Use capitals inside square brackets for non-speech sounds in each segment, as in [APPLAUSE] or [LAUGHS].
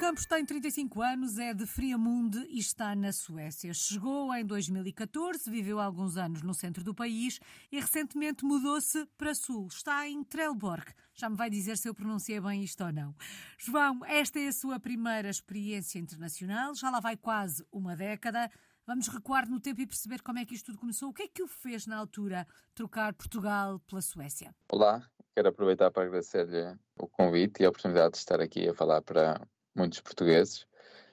Campos tem 35 anos, é de Friamunde e está na Suécia. Chegou em 2014, viveu alguns anos no centro do país e recentemente mudou-se para sul. Está em Trelleborg. Já me vai dizer se eu pronunciei bem isto ou não. João, esta é a sua primeira experiência internacional, já lá vai quase uma década. Vamos recuar no tempo e perceber como é que isto tudo começou. O que é que o fez na altura trocar Portugal pela Suécia? Olá, quero aproveitar para agradecer-lhe o convite e a oportunidade de estar aqui a falar para muitos portugueses.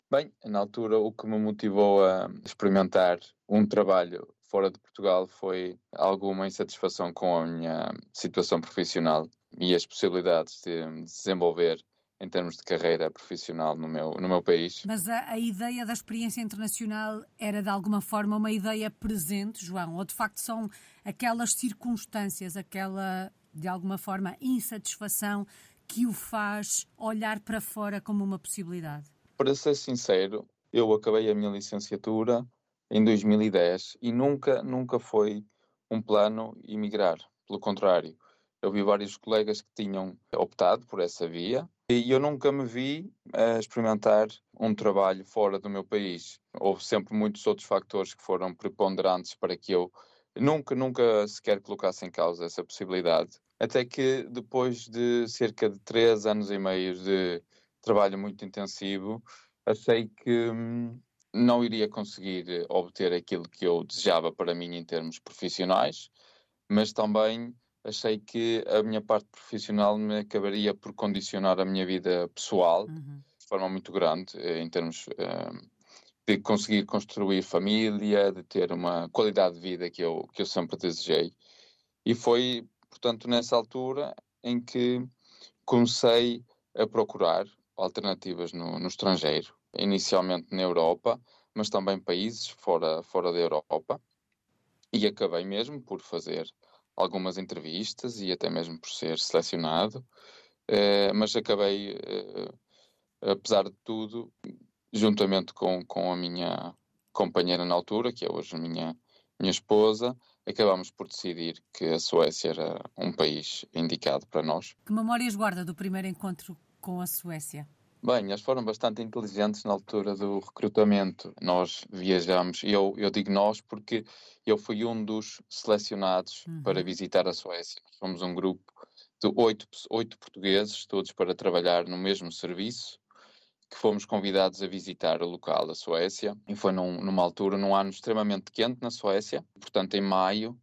Bem, na altura o que me motivou a experimentar um trabalho fora de Portugal foi alguma insatisfação com a minha situação profissional e as possibilidades de desenvolver em termos de carreira profissional no meu, no meu país. Mas a, a, ideia da experiência internacional era de alguma forma uma ideia presente, João? Ou de facto são aquelas circunstâncias, aquela de alguma forma insatisfação que o faz olhar para fora como uma possibilidade? Para ser sincero, eu acabei a minha licenciatura em 2010 e nunca, nunca foi um plano emigrar. Pelo contrário, eu vi vários colegas que tinham optado por essa via e eu nunca me vi a experimentar um trabalho fora do meu país. Houve sempre muitos outros fatores que foram preponderantes para que eu nunca, nunca sequer colocasse em causa essa possibilidade. Até que depois de cerca de três anos e meio de trabalho muito intensivo, achei que hum, não iria conseguir obter aquilo que eu desejava para mim em termos profissionais, mas também achei que a minha parte profissional me acabaria por condicionar a minha vida pessoal uhum. de forma muito grande, eh, em termos uh, de conseguir construir família, de ter uma qualidade de vida que eu, que eu sempre desejei. E foi, portanto, nessa altura em que comecei a procurar alternativas no, no estrangeiro, inicialmente na Europa, mas também países fora, fora da Europa. E acabei mesmo por fazer algumas entrevistas e até mesmo por ser selecionado, eh, mas acabei, eh, apesar de tudo, juntamente com, com a minha companheira na altura, que é hoje a minha, minha esposa, acabámos por decidir que a Suécia era um país indicado para nós. Que memórias guarda do primeiro encontro com a Suécia? Bem, eles foram bastante inteligentes na altura do recrutamento. Nós viajamos, e eu, eu digo nós porque eu fui um dos selecionados uhum. para visitar a Suécia. Fomos um grupo de oito, oito portugueses, todos para trabalhar no mesmo serviço, que fomos convidados a visitar o local, a Suécia, e foi num, numa altura, num ano extremamente quente na Suécia, portanto em maio,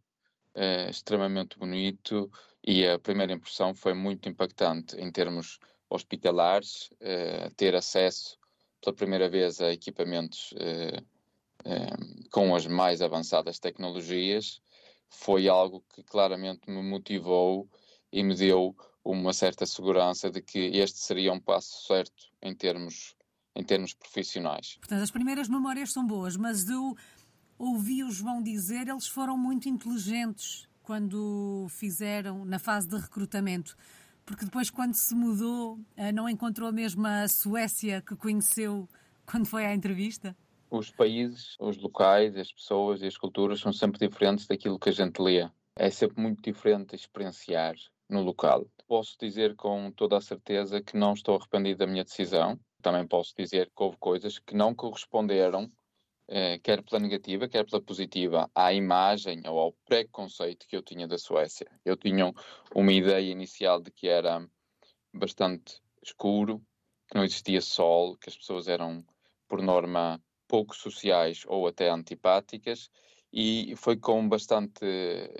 é, extremamente bonito, e a primeira impressão foi muito impactante em termos hospitalares, uh, ter acesso pela primeira vez a equipamentos uh, com as mais avançadas tecnologias, foi algo que claramente me motivou e me deu uma certa segurança de que este seria um passo certo em termos, em termos profissionais. Portanto, as primeiras memórias são boas, mas eu ouvi o João dizer eles foram muito inteligentes quando fizeram na fase de recrutamento porque depois, quando se mudou, eh, não encontrou a mesma Suécia que conheceu quando foi à entrevista? Os países, os locais, as pessoas e as culturas são sempre diferentes daquilo que a gente lê. É sempre muito diferente experienciar no local. Posso dizer com toda a certeza que não estou arrependido da minha decisão. Também posso dizer que houve coisas que não corresponderam eh, quer pela negativa, quer pela positiva, à imagem ou ao preconceito que eu tinha da Suécia. Eu tinha uma ideia inicial de que era bastante escuro, que não existia sol, que as pessoas eram, por norma, pouco sociais ou até antipáticas, e foi com bastante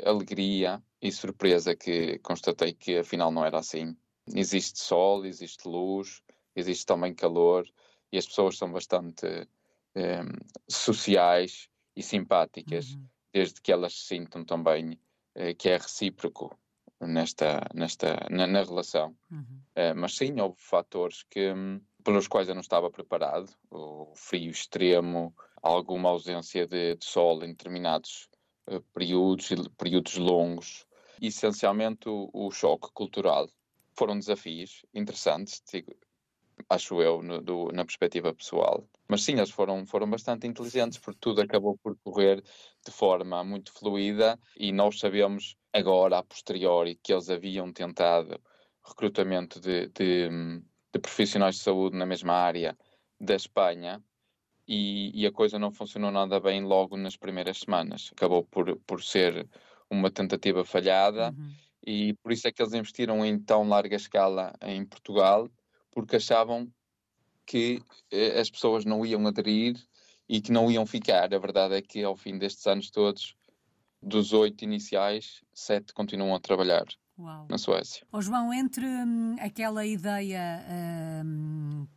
alegria e surpresa que constatei que afinal não era assim. Existe sol, existe luz, existe também calor, e as pessoas são bastante um, sociais e simpáticas, uhum. desde que elas se sintam também uh, que é recíproco nesta, nesta, na, na relação. Uhum. Uh, mas sim, houve fatores que, um, pelos quais eu não estava preparado, o frio extremo, alguma ausência de, de sol em determinados uh, períodos, períodos longos, essencialmente o, o choque cultural. Foram desafios interessantes, digo, acho eu, no, do, na perspectiva pessoal. Mas sim, eles foram, foram bastante inteligentes, porque tudo acabou por correr de forma muito fluida e nós sabemos agora, a posteriori, que eles haviam tentado recrutamento de, de, de profissionais de saúde na mesma área da Espanha e, e, a coisa não funcionou nada bem logo nas primeiras semanas. Acabou por, por ser uma tentativa falhada uhum. e por isso é que eles investiram em tão larga escala em Portugal, porque achavam que eh, as pessoas não iam aderir e que não iam ficar. A verdade é que ao fim destes anos todos, dos oito iniciais, sete continuam a trabalhar. Uau. na Suécia. Oh, João, entre hum, aquela ideia hum,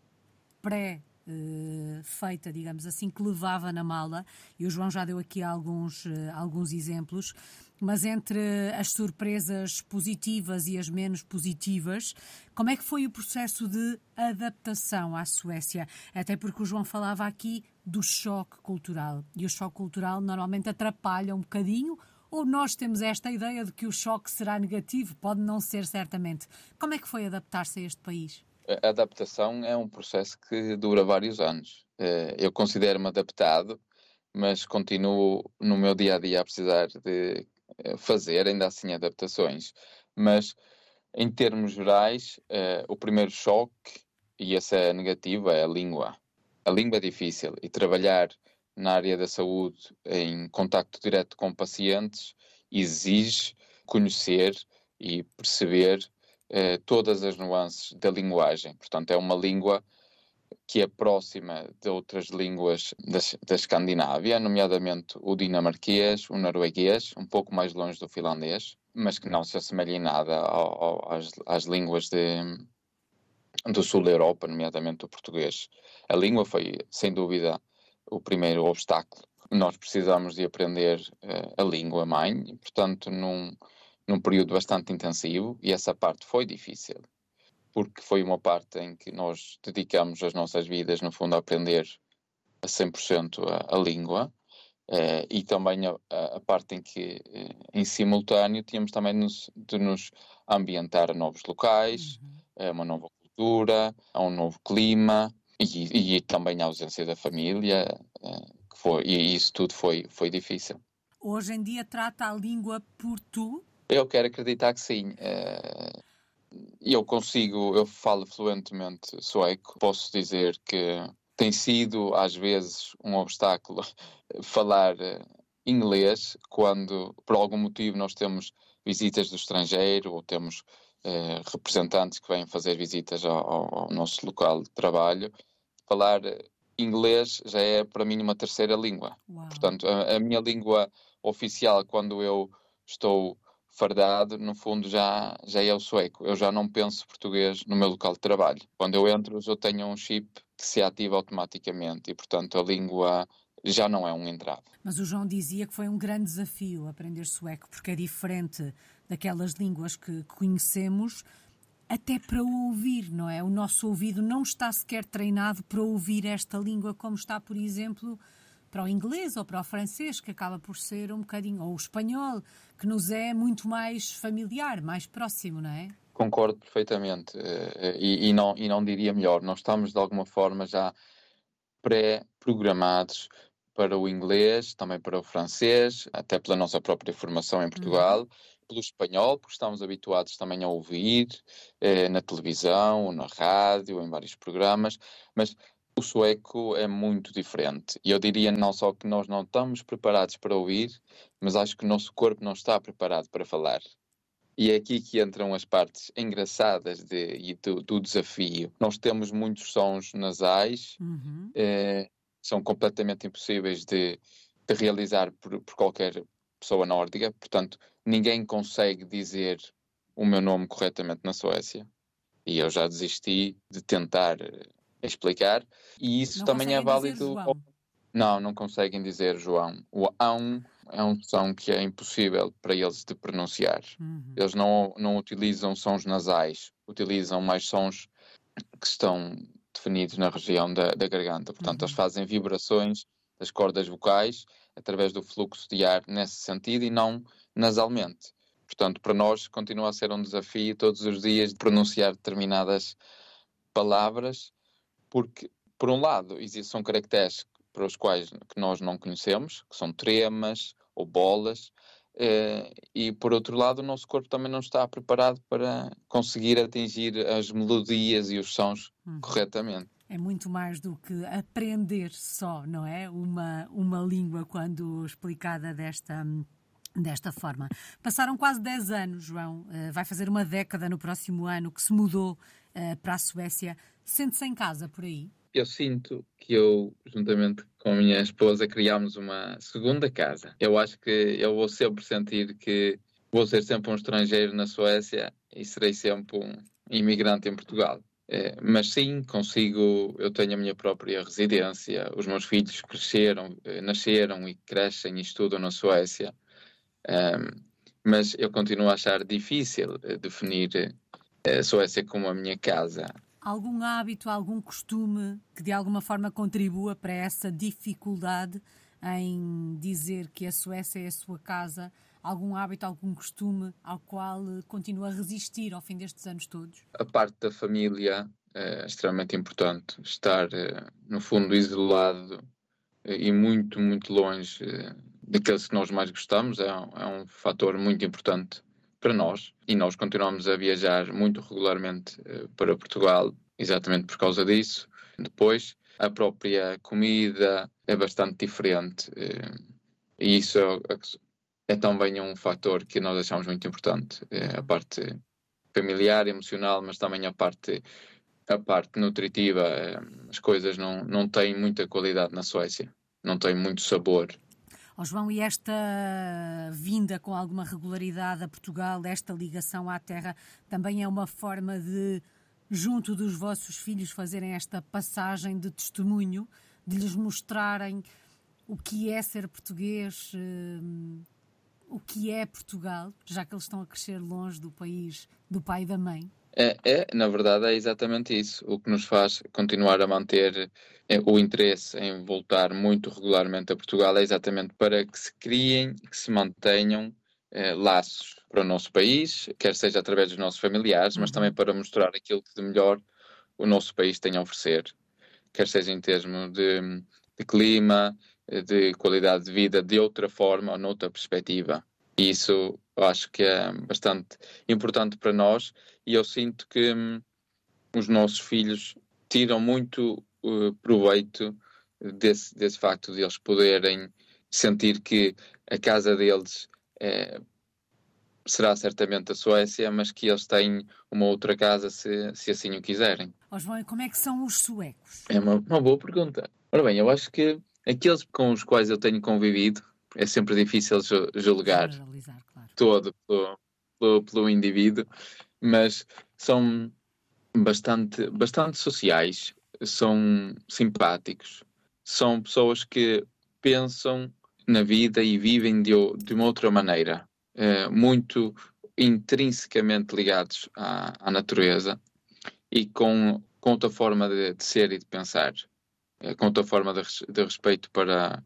pré Uh, feita, digamos assim, que levava na mala, e o João já deu aqui alguns, uh, alguns exemplos, mas entre as surpresas positivas e as menos positivas, como é que foi o processo de adaptação à Suécia? Até porque o João falava aqui do choque cultural, e o choque cultural normalmente atrapalha um bocadinho ou nós temos esta ideia de que o choque será negativo? Pode não ser, certamente. Como é que foi adaptar-se a este país? A adaptação é um processo que dura vários anos. Eh, eu considero-me adaptado, mas continuo no meu dia a dia a precisar de eh, fazer ainda assim adaptações. Mas em termos gerais, eh, o primeiro choque, e esse é negativo, é a língua. A língua é difícil e trabalhar na área da saúde em contacto direto com pacientes exige conhecer e perceber eh, todas as nuances da linguagem. Portanto, é uma língua que é próxima de outras línguas da, da Escandinávia, nomeadamente o dinamarquês, o norueguês, um pouco mais longe do finlandês, mas que não se assemelha em nada ao, ao, às, às línguas de, do sul da Europa, nomeadamente o português. A língua foi, sem dúvida, o primeiro obstáculo. Nós precisamos de aprender uh, a língua mãe, portanto, num, num período bastante intensivo, e essa parte foi difícil, porque foi uma parte em que nós dedicamos as nossas vidas, no fundo, a aprender a 100% a, a língua, uh, e também a, a, parte em que, uh, em simultâneo, tínhamos também nos, de nos ambientar a novos locais, uhum. a uma nova cultura, a um novo clima, e, e também a ausência da família, eh, que foi, e isso tudo foi, foi difícil. Hoje em dia trata a língua por tu? Eu quero acreditar que sim. Eh, eu consigo, eu falo fluentemente sueco, posso dizer que tem sido às vezes um obstáculo [LAUGHS] falar eh, inglês quando por algum motivo nós temos visitas do estrangeiro ou temos eh, representantes que vêm fazer visitas ao, ao, nosso local de trabalho falar inglês já é para mim uma terceira língua. Uau. Portanto, a, a, minha língua oficial quando eu estou fardado, no fundo já, já é o sueco. Eu já não penso português no meu local de trabalho. Quando eu entro, eu tenho um chip que se ativa automaticamente e, portanto, a língua já não é um entrave. Mas o João dizia que foi um grande desafio aprender sueco, porque é diferente daquelas línguas que conhecemos até para ouvir, não é? O nosso ouvido não está sequer treinado para ouvir esta língua como está, por exemplo, para o inglês ou para o francês, que acaba por ser um bocadinho, ou o espanhol, que nos é muito mais familiar, mais próximo, não é? Concordo perfeitamente eh, e, e, não, e não diria melhor. Nós estamos de alguma forma já pré-programados para o inglês, também para o francês, até pela nossa própria formação em Portugal. Uhum pelo espanhol, porque estamos habituados também a ouvir eh, na televisão, na rádio, em vários programas, mas o sueco é muito diferente. E eu diria não só que nós não estamos preparados para ouvir, mas acho que o nosso corpo não está preparado para falar. E é aqui que entram as partes engraçadas de, do, do desafio. Nós temos muitos sons nasais, uhum. eh, são completamente impossíveis de, de realizar por, por qualquer pessoa nórdica, portanto, ninguém consegue dizer o meu nome corretamente na Suécia. E eu já desisti de tentar eh, explicar. E isso não também é válido. Não, não conseguem dizer João. O ão é um som que é impossível para eles de pronunciar. Uhum. Eles não, não utilizam sons nasais, utilizam mais sons que estão definidos na região da, da garganta. Portanto, uhum. eles fazem vibrações das cordas vocais através do fluxo de ar nesse sentido e não nasalmente. Portanto, para nós continua a ser um desafio todos os dias de pronunciar determinadas palavras, porque, por um lado, são caracteres para os quais que nós não conhecemos, que são tremas ou bolas, eh, e por outro lado, o nosso corpo também não está preparado para conseguir atingir as melodias e os sons uhum. corretamente. É muito mais do que aprender só, não é? Uma, uma língua quando explicada desta, desta forma. Passaram quase 10 anos, João. Uh, vai fazer uma década no próximo ano que se mudou uh, para a Suécia. Sente-se em casa por aí? Eu sinto que eu, juntamente com a minha esposa, criámos uma segunda casa. Eu acho que eu vou sempre sentir que vou ser sempre um estrangeiro na Suécia e serei sempre um imigrante em Portugal. É, mas sim, consigo, eu tenho a minha própria residência, os meus filhos cresceram, eh, nasceram e crescem e estudam na Suécia, mas eu continuo a achar difícil eh, definir eh, a Suécia como a minha casa algum hábito, algum costume que de alguma forma contribua para essa dificuldade em dizer que a Suécia é a sua casa? Algum hábito, algum costume ao qual continua a resistir ao fim destes anos todos? A parte da família é extremamente importante. Estar, eh, no fundo, isolado eh, e muito, muito longe eh, daqueles que nós mais gostamos é um, é um fator muito importante para nós e nós continuamos a viajar muito regularmente uh, para Portugal, exatamente por causa disso. Depois, a própria comida é bastante diferente uh, e isso é, é, também um fator que nós achamos muito importante, uh, a parte familiar, emocional, mas também a parte a parte nutritiva, as coisas não, não têm muita qualidade na Suécia, não têm muito sabor. Oh, João, e esta vinda com alguma regularidade a Portugal, esta ligação à terra, também é uma forma de, junto dos vossos filhos, fazerem esta passagem de testemunho, de lhes mostrarem o que é ser português, uh, o que é Portugal, já que eles estão a crescer longe do país do pai e da mãe? É, é, na verdade, é exatamente isso. O que nos faz continuar a manter é, o interesse em voltar muito regularmente a Portugal é exatamente para que se criem, que se mantenham é, laços para o nosso país, quer seja através dos nossos familiares, mas também uhum. para mostrar aquilo que de melhor o nosso país tem a oferecer, quer seja em termos de, de clima, de qualidade de vida, de outra forma ou noutra perspectiva. E isso eu acho que é bastante importante para nós e eu sinto que hum, os nossos filhos tiram muito uh, proveito desse, desse facto de eles poderem sentir que a casa deles é, será certamente a Suécia, mas que eles têm uma outra casa se, se assim o quiserem. Oh, João, como é que são os suecos? É uma, uma boa pergunta. Ora bem, eu acho que aqueles com os quais eu tenho convivido é sempre difícil julgar claro. todo pelo, pelo, pelo, indivíduo, mas são bastante, bastante sociais, são simpáticos, são pessoas que pensam na vida e vivem de, de uma outra maneira, é, muito intrinsecamente ligados à, à, natureza e com, com outra forma de, de ser e de pensar, é, com outra forma de, de respeito para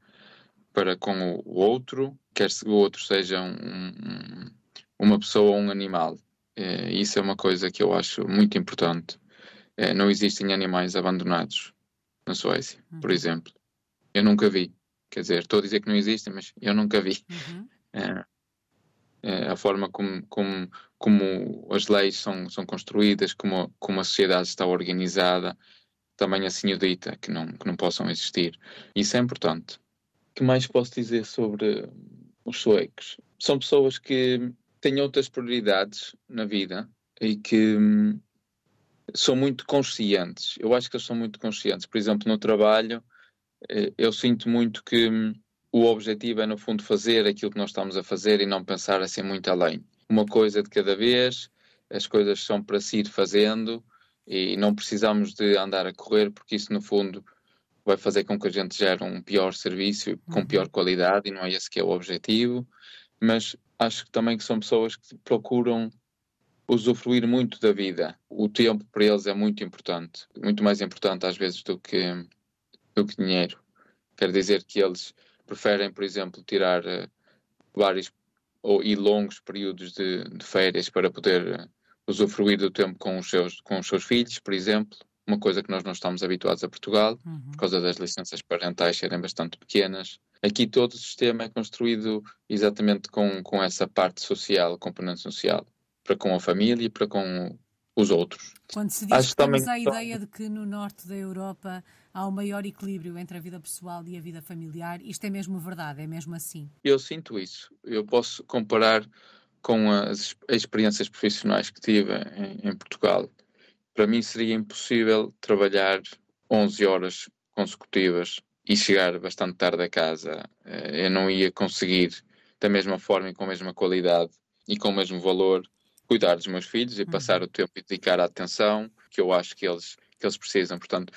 para com o outro, quer o outro seja um, uma pessoa ou um animal. É, isso é uma coisa que eu acho muito importante. É, não existem animais abandonados na Suécia, uhum. por exemplo. Eu nunca vi. Quer dizer, estou a dizer que não existem, mas eu nunca vi. Uhum. É, [LAUGHS] é, a forma como, como, como as leis são, são construídas, como, como a sociedade está organizada, também assim o dita, que não, que não possam existir. Isso é importante que mais posso dizer sobre os suecos? São pessoas que têm outras prioridades na vida e que hum, são muito conscientes. Eu acho que eles são muito conscientes. Por exemplo, no trabalho, eh, eu sinto muito que hum, o objetivo é, no fundo, fazer aquilo que nós estamos a fazer e não pensar assim muito além. Uma coisa de cada vez, as coisas são para se ir fazendo e não precisamos de andar a correr, porque isso, no fundo, vai fazer com que a gente gere um pior serviço com uhum. pior qualidade e não é esse que é o objetivo, mas acho também que são pessoas que procuram usufruir muito da vida. O tempo para eles é muito importante, muito mais importante às vezes do que, do que dinheiro. Quer dizer que eles preferem, por exemplo, tirar uh, vários ou, e longos períodos de, de férias para poder uh, usufruir do tempo com os, seus, com os seus filhos, por exemplo, uma coisa que nós não estamos habituados a Portugal, uhum. por causa das licenças parentais serem bastante pequenas. Aqui todo o sistema é construído exatamente com, com essa parte social, componente social, para com a família e para com os outros. Quando se diz que temos a ideia de que no norte da Europa há um maior equilíbrio entre a vida pessoal e a vida familiar, isto é mesmo verdade, é mesmo assim? Eu sinto isso. Eu posso comparar com as experiências profissionais que tive em, em Portugal. Para mim seria impossível trabalhar 11 horas consecutivas e chegar bastante tarde a casa. Eh, eu não ia conseguir, da mesma forma e com a mesma qualidade e com o mesmo valor, cuidar dos meus filhos e passar uhum. o tempo e dedicar a atenção que eu acho que eles, que eles precisam. Portanto,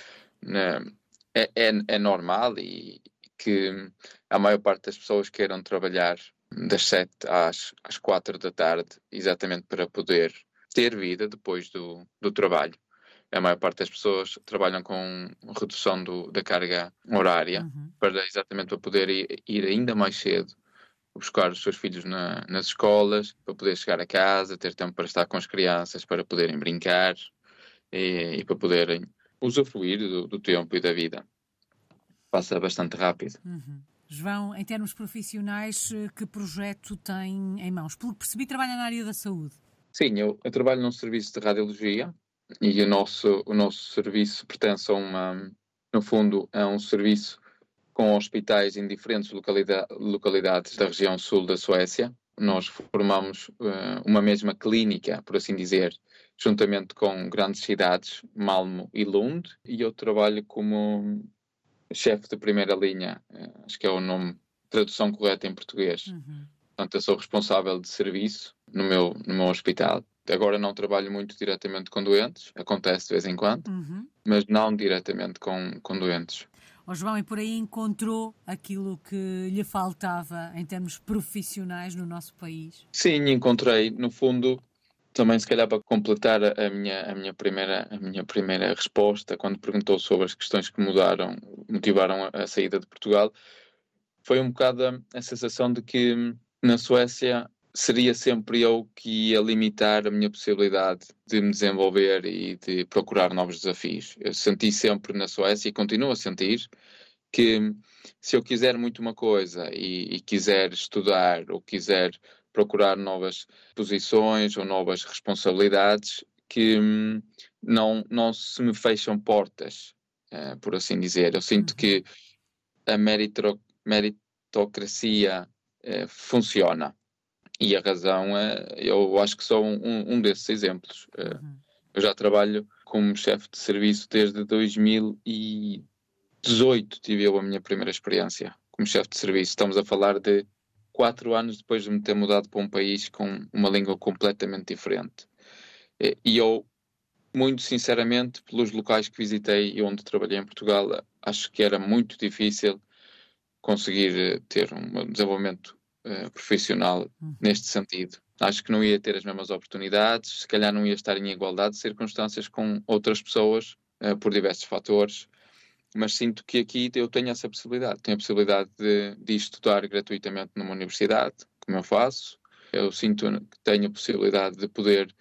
é, é, é normal e que a maior parte das pessoas queiram trabalhar das 7 às, às 4 da tarde, exatamente para poder ter vida depois do, do trabalho. A maior parte das pessoas trabalham com redução do, da carga horária uhum. para exatamente para poder ir, ir, ainda mais cedo buscar os seus filhos na, nas escolas, para poder chegar a casa, ter tempo para estar com as crianças, para poderem brincar e, e para poderem usufruir do, do, tempo e da vida. Passa bastante rápido. Uhum. João, em termos profissionais, eh, que projeto tem em mãos? Pelo que percebi, trabalha na área da saúde. Sim, eu, eu trabalho num serviço de radiologia e o nosso, o nosso serviço pertence a uma, no fundo, a um serviço com hospitais em diferentes localidade, localidades da região sul da Suécia. Nós formamos uh, uma mesma clínica, por assim dizer, juntamente com grandes cidades, Malmo e Lund, e eu trabalho como chefe de primeira linha, eh, acho que é o nome, tradução correta em português. Uhum. Portanto, eu sou responsável de serviço no meu, no meu hospital. Agora não trabalho muito diretamente com doentes, acontece de vez em quando, uhum. mas não diretamente com, com doentes. O João, e por aí encontrou aquilo que lhe faltava em termos profissionais no nosso país? Sim, encontrei. No fundo, também se calhar para completar a minha, a minha, primeira, a minha primeira resposta, quando perguntou sobre as questões que mudaram, motivaram a, a saída de Portugal, foi um bocado a, a sensação de que na Suécia seria sempre eu que ia limitar a minha possibilidade de me desenvolver e de procurar novos desafios. Eu senti sempre na Suécia e continuo a sentir que se eu quiser muito uma coisa e, e quiser estudar ou quiser procurar novas posições ou novas responsabilidades que hum, não, não se me fecham portas, uh, por assim dizer. Eu sinto uhum. que a meritocracia funciona. E a razão é, eu acho que sou um, um desses exemplos. Uh, uhum. Eu já trabalho como chefe de serviço desde 2018, tive eu a minha primeira experiência como chefe de serviço. Estamos a falar de quatro anos depois de me ter mudado para um país com uma língua completamente diferente. E eu, muito sinceramente, pelos locais que visitei e onde trabalhei em Portugal, acho que era muito difícil conseguir eh, ter um desenvolvimento uh, profissional uhum. neste sentido. Acho que não ia ter as mesmas oportunidades, se calhar não ia estar em igualdade de circunstâncias com outras pessoas uh, por diversos fatores mas sinto que aqui eu tenho essa possibilidade. Tenho a possibilidade de, de estudar gratuitamente numa universidade, como eu faço. Eu sinto que tenho a possibilidade de poder,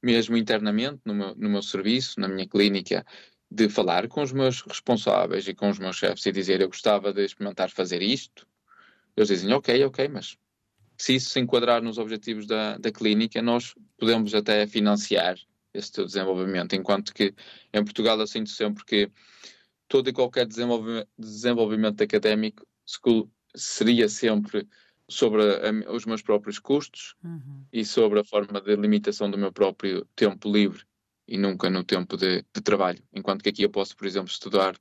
mesmo internamente, no meu, no meu serviço, na minha clínica, de falar com os meus responsáveis e com os meus chefes e dizer eu gostava de experimentar fazer isto. Eles dizem, ok, ok, mas se isso se enquadrar nos objetivos da, da clínica, nós podemos até financiar esse teu desenvolvimento. Enquanto que em Portugal eu sinto sempre que todo e qualquer desenvolvimento, desenvolvimento académico seria sempre sobre a, os meus próprios custos uhum. e sobre a forma de limitação do meu próprio tempo livre e nunca no tempo de, de trabalho. Enquanto que aqui eu posso, por exemplo, estudar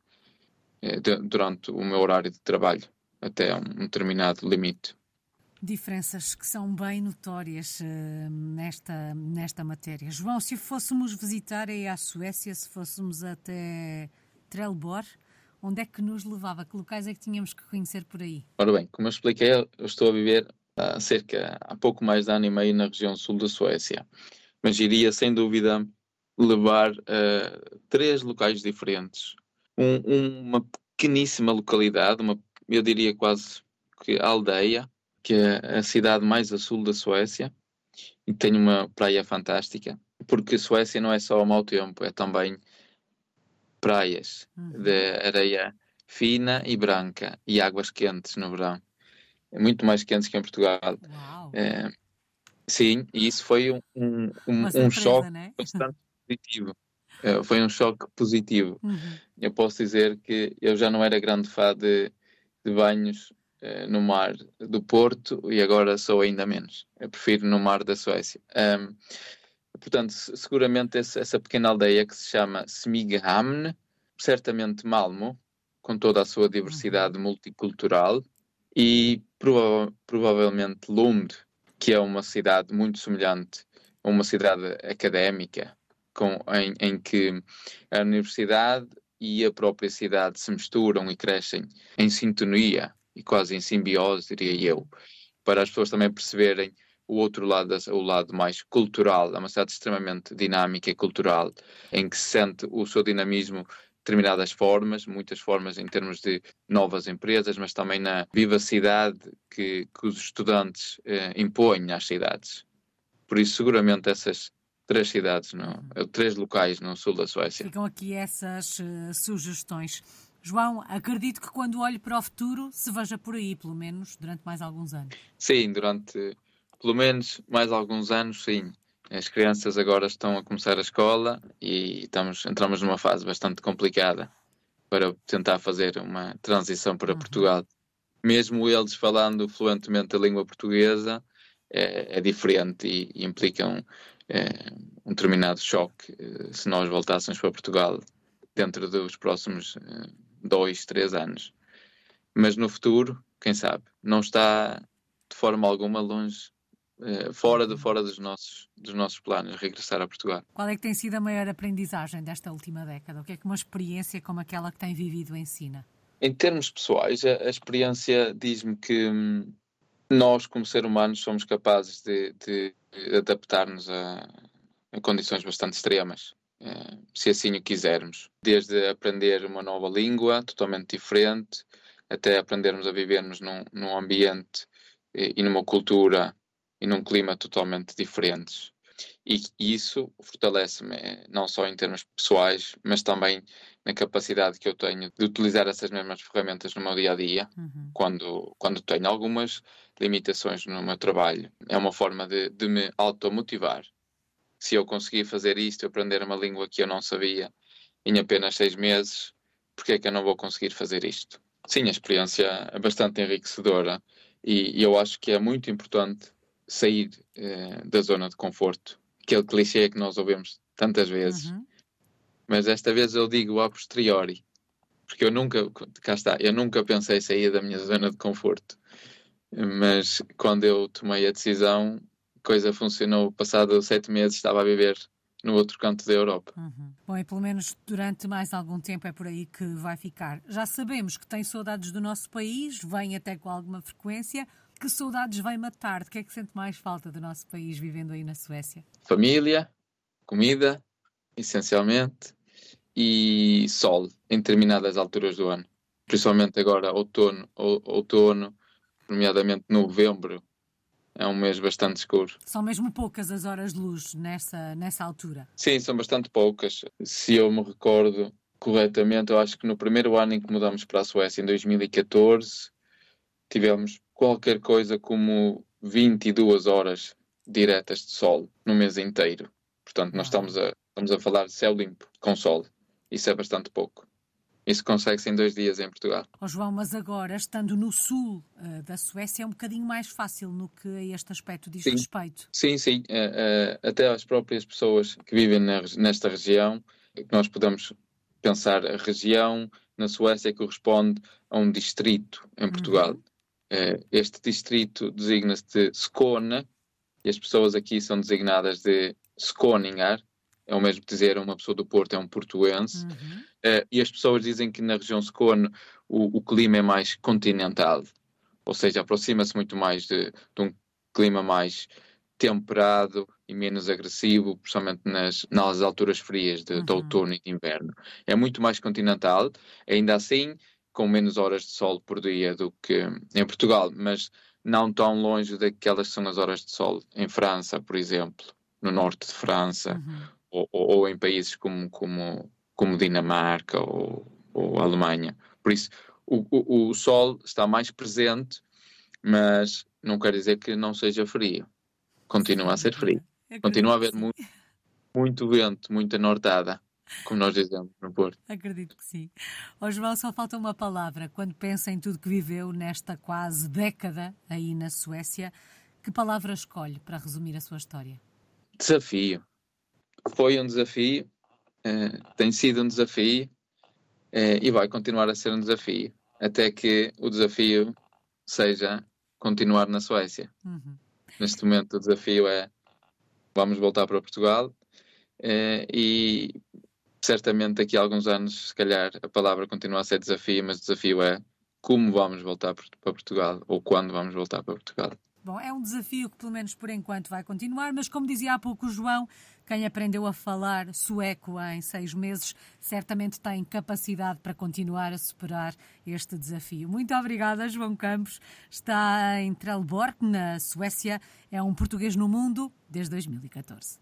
eh, de, durante o meu horário de trabalho até um, um determinado limite. Diferenças que são bem notórias uh, nesta, nesta matéria. João, se fôssemos visitar aí à Suécia, se fôssemos até Trelbor, onde é que nos levava? Que locais é que tínhamos que conhecer por aí? Ora bem, como eu expliquei, eu estou a viver há cerca, há pouco mais de ano e meio na região sul da Suécia, mas iria sem dúvida levar uh, três locais diferentes. Um, uma pequeníssima localidade, uma, eu diria quase que aldeia, que é a cidade mais a sul da Suécia, e tem uma praia fantástica, porque a Suécia não é só mau tempo, é também praias uhum. de areia fina e branca e águas quentes no verão. É muito mais quentes que em Portugal. É, sim, e isso foi um, um, surpresa, um choque né? bastante positivo. É, foi um choque positivo. Uhum. Eu posso dizer que eu já não era grande fã de, de banhos eh, no mar do Porto e agora sou ainda menos. Eu prefiro no mar da Suécia. Um, portanto, seguramente esse, essa pequena aldeia que se chama Smighamn, certamente Malmo, com toda a sua diversidade uhum. multicultural, e prova provavelmente Lund, que é uma cidade muito semelhante a uma cidade académica, com, em, em que a universidade e a própria cidade se misturam e crescem em sintonia e quase em simbiose, diria eu, para as pessoas também perceberem o outro lado, o lado mais cultural. É uma cidade extremamente dinâmica e cultural, em que se sente o seu dinamismo determinadas formas, muitas formas em termos de novas empresas, mas também na vivacidade que, que os estudantes eh, impõem às cidades. Por isso, seguramente essas três cidades, não, três locais no sul da Suécia. Ficam aqui essas uh, sugestões. João, acredito que quando olhe para o futuro se veja por aí, pelo menos durante mais alguns anos. Sim, durante pelo menos mais alguns anos, sim. As crianças agora estão a começar a escola e estamos, entramos numa fase bastante complicada para tentar fazer uma transição para uhum. Portugal. Mesmo eles falando fluentemente a língua portuguesa, é, é diferente e, e implicam é, um determinado choque eh, se nós voltássemos para Portugal dentro dos próximos eh, dois, três anos. Mas no futuro, quem sabe, não está de forma alguma longe eh, fora de fora dos nossos, dos nossos planos, regressar a Portugal. Qual é que tem sido a maior aprendizagem desta última década? O que é que uma experiência como aquela que tem vivido ensina? Em termos pessoais, a, a experiência diz-me que hum, nós, como seres humanos, somos capazes de, de adaptar-nos a, a, condições bastante extremas, eh, se assim o quisermos. Desde aprender uma nova língua totalmente diferente, até aprendermos a vivermos num, num ambiente e, e numa cultura e num clima totalmente diferentes. E isso fortalece-me não só em termos pessoais, mas também na capacidade que eu tenho de utilizar essas mesmas ferramentas no meu dia a dia, uhum. quando, quando tenho algumas limitações no meu trabalho. É uma forma de, de me automotivar. Se eu conseguir fazer isto, aprender uma língua que eu não sabia em apenas seis meses, porque é que eu não vou conseguir fazer isto? Sim, a experiência é bastante enriquecedora e, e eu acho que é muito importante sair eh, da zona de conforto, aquele clichê que nós ouvimos tantas vezes. Uhum. Mas esta vez eu digo a posteriori, porque eu nunca, cá está, eu nunca pensei sair da minha zona de conforto. Mas quando eu tomei a decisão, coisa funcionou. Passado sete meses estava a viver no outro canto da Europa. Uhum. Bom, e pelo menos durante mais algum tempo é por aí que vai ficar. Já sabemos que tem saudades do nosso país, vem até com alguma frequência. Que saudades vai matar? De que é que sente mais falta do nosso país vivendo aí na Suécia? Família, comida, essencialmente, e sol em determinadas alturas do ano. Principalmente agora, outono, outono, nomeadamente novembro, é um mês bastante escuro. São mesmo poucas as horas de luz nessa, nessa altura? Sim, são bastante poucas. Se eu me recordo corretamente, eu acho que no primeiro ano em que mudamos para a Suécia, em 2014, tivemos qualquer coisa como 22 horas diretas de sol no mês inteiro. Portanto, nós estamos a, estamos a falar de céu limpo, com sol. Isso é bastante pouco. Isso consegue-se em dois dias em Portugal. Oh, João, mas agora, estando no sul uh, da Suécia, é um bocadinho mais fácil no que a este aspecto diz sim. respeito. Sim, sim. Uh, uh, até as próprias pessoas que vivem na, nesta região, nós podemos pensar a região na Suécia corresponde a um distrito em Portugal. Uhum. Este distrito designa-se de Skåne e as pessoas aqui são designadas de Skåningar, é o mesmo dizer uma pessoa do Porto é um portuense, uhum. uh, e as pessoas dizem que na região Skåne o, o clima é mais continental, ou seja, aproxima-se muito mais de, de, um clima mais temperado e menos agressivo, principalmente nas, nas alturas frias de, uhum. de outono e de inverno. É muito mais continental, ainda assim com menos horas de sol por dia do que em Portugal, mas não tão longe daquelas que são as horas de sol em França, por exemplo, no norte de França, uhum. Ou, ou, ou, em países como, como, como Dinamarca ou, ou Alemanha. Por isso, o, o, o sol está mais presente, mas não quer dizer que não seja frio. Continua a ser frio. Continua a haver muito, muito vento, muita nortada como nós dizemos no Porto. Acredito que sim. Ó João, só falta uma palavra. Quando pensa em tudo que viveu nesta quase década aí na Suécia, que palavra escolhe para resumir a sua história? Desafio. Foi um desafio, eh, tem sido um desafio eh, e vai continuar a ser um desafio, até que o desafio seja continuar na Suécia. Uhum. Neste momento o desafio é vamos voltar para Portugal eh, e certamente daqui a alguns anos, se calhar, a palavra continua a ser desafio, mas o desafio é como vamos voltar para Portugal ou quando vamos voltar para Portugal. Bom, é um desafio que, pelo menos por enquanto, vai continuar, mas como dizia há pouco o João, quem aprendeu a falar sueco em seis meses certamente tem capacidade para continuar a superar este desafio. Muito obrigada, João Campos. Está em Trelleborg, na Suécia. É um português no mundo desde 2014.